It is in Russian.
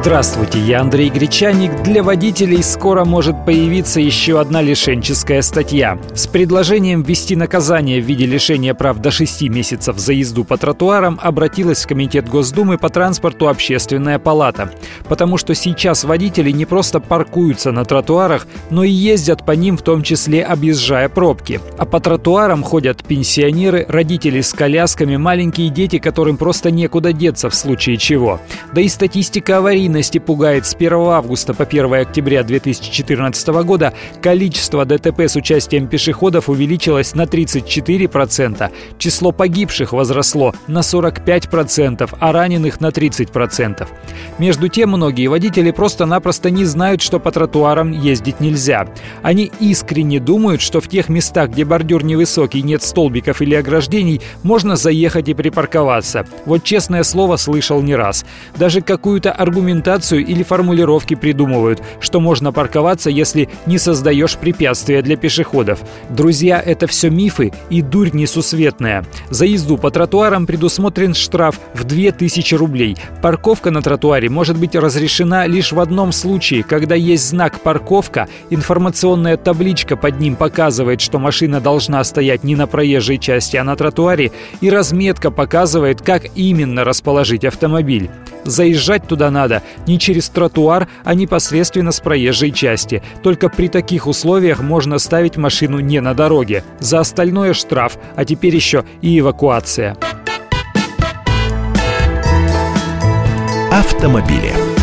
Здравствуйте, я Андрей Гречаник. Для водителей скоро может появиться еще одна лишенческая статья. С предложением ввести наказание в виде лишения прав до 6 месяцев за езду по тротуарам обратилась в Комитет Госдумы по транспорту Общественная палата. Потому что сейчас водители не просто паркуются на тротуарах, но и ездят по ним, в том числе объезжая пробки. А по тротуарам ходят пенсионеры, родители с колясками, маленькие дети, которым просто некуда деться в случае чего. Да и статистика аварий аварийности пугает с 1 августа по 1 октября 2014 года количество ДТП с участием пешеходов увеличилось на 34%, число погибших возросло на 45%, а раненых на 30%. Между тем, многие водители просто-напросто не знают, что по тротуарам ездить нельзя. Они искренне думают, что в тех местах, где бордюр невысокий, нет столбиков или ограждений, можно заехать и припарковаться. Вот честное слово слышал не раз. Даже какую-то аргументацию аргументацию или формулировки придумывают, что можно парковаться, если не создаешь препятствия для пешеходов. Друзья, это все мифы и дурь несусветная. За езду по тротуарам предусмотрен штраф в 2000 рублей. Парковка на тротуаре может быть разрешена лишь в одном случае, когда есть знак «парковка», информационная табличка под ним показывает, что машина должна стоять не на проезжей части, а на тротуаре, и разметка показывает, как именно расположить автомобиль. Заезжать туда надо не через тротуар, а непосредственно с проезжей части. Только при таких условиях можно ставить машину не на дороге. За остальное штраф, а теперь еще и эвакуация. Автомобили.